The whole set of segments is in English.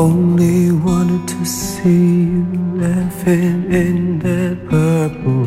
Only wanted to see you laughing in that purple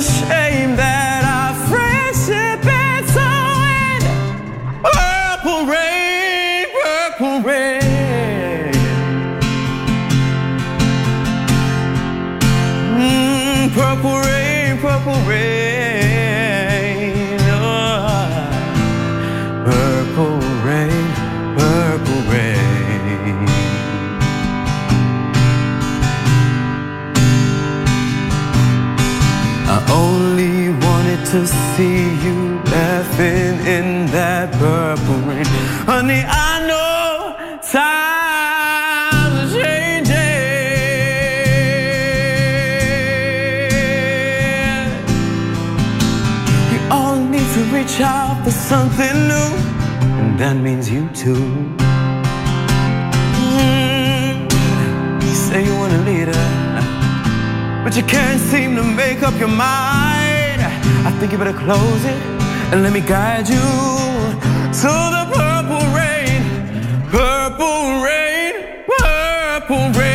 such a see you laughing in that purple rain. Honey, I know times are changing. We all need to reach out for something new, and that means you too. Mm. You say you want a leader but you can't seem to make up your mind. I think you better close it and let me guide you to the purple rain, purple rain, purple rain.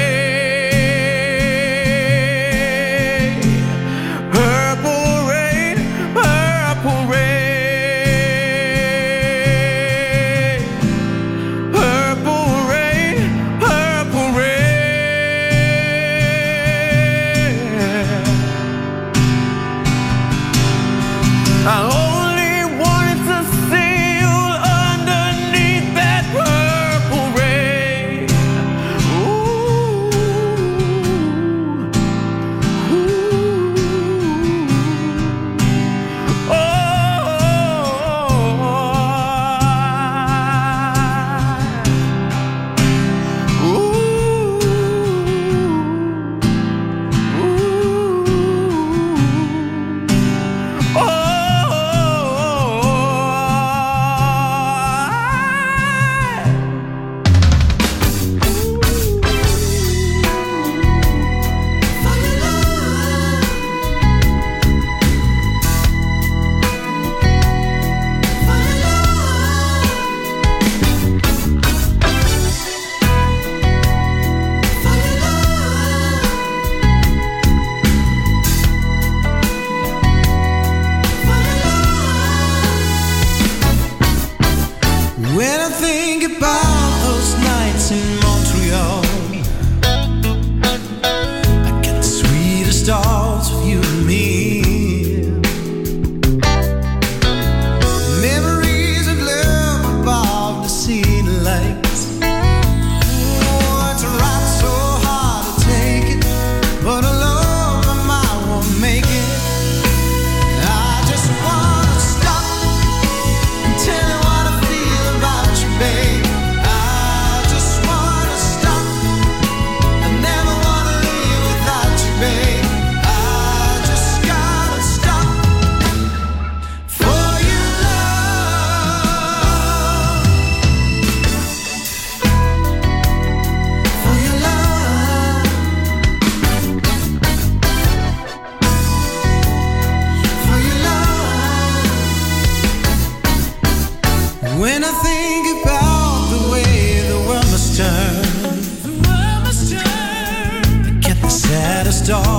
When I think about door.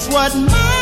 Something up ahead.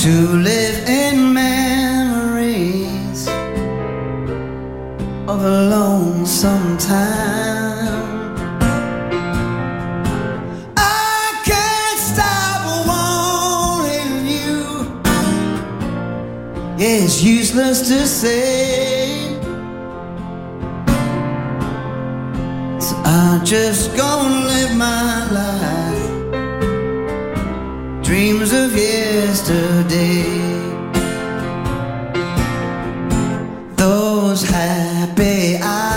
to live in memories of a lonesome time. I can't stop wanting you. Yeah, it's useless to say. So I just gonna live my life dreams of yesterday. Those happy eyes.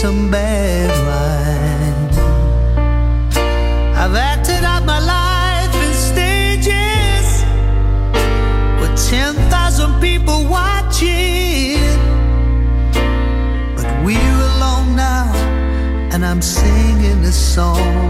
some bad wine. I've acted out my life in stages with 10,000 people watching. But we're alone now, and I'm singing this song.